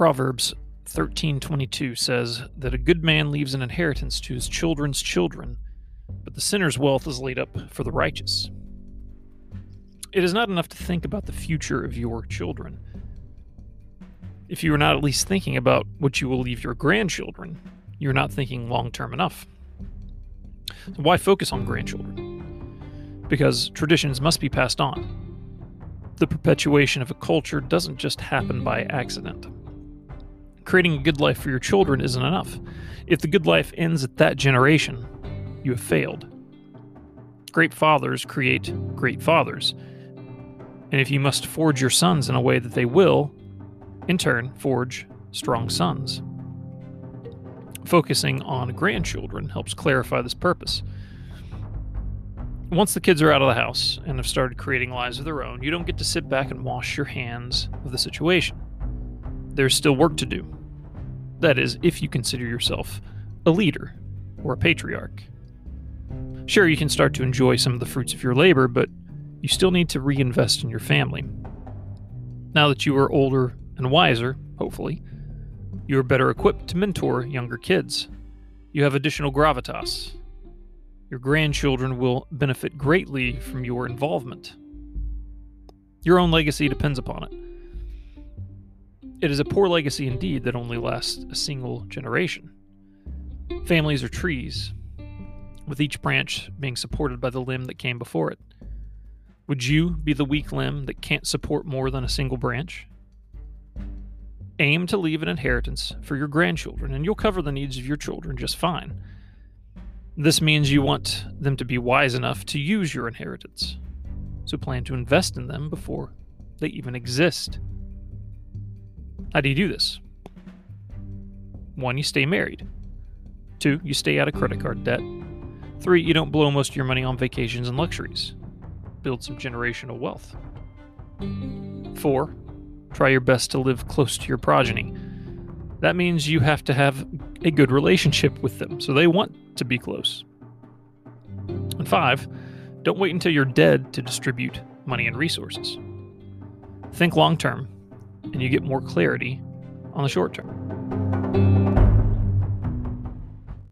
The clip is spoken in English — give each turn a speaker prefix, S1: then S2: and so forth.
S1: Proverbs 13:22 says that a good man leaves an inheritance to his children's children, but the sinner's wealth is laid up for the righteous. It is not enough to think about the future of your children. If you are not at least thinking about what you will leave your grandchildren, you're not thinking long term enough. So why focus on grandchildren? Because traditions must be passed on. The perpetuation of a culture doesn't just happen by accident. Creating a good life for your children isn't enough. If the good life ends at that generation, you have failed. Great fathers create great fathers. And if you must forge your sons in a way that they will, in turn, forge strong sons. Focusing on grandchildren helps clarify this purpose. Once the kids are out of the house and have started creating lives of their own, you don't get to sit back and wash your hands of the situation. There's still work to do. That is, if you consider yourself a leader or a patriarch. Sure, you can start to enjoy some of the fruits of your labor, but you still need to reinvest in your family. Now that you are older and wiser, hopefully, you are better equipped to mentor younger kids. You have additional gravitas. Your grandchildren will benefit greatly from your involvement. Your own legacy depends upon it. It is a poor legacy indeed that only lasts a single generation. Families are trees, with each branch being supported by the limb that came before it. Would you be the weak limb that can't support more than a single branch? Aim to leave an inheritance for your grandchildren, and you'll cover the needs of your children just fine. This means you want them to be wise enough to use your inheritance, so plan to invest in them before they even exist. How do you do this? One, you stay married. Two, you stay out of credit card debt. Three, you don't blow most of your money on vacations and luxuries. Build some generational wealth. Four, try your best to live close to your progeny. That means you have to have a good relationship with them, so they want to be close. And five, don't wait until you're dead to distribute money and resources. Think long term, and you get more clarity on the short term.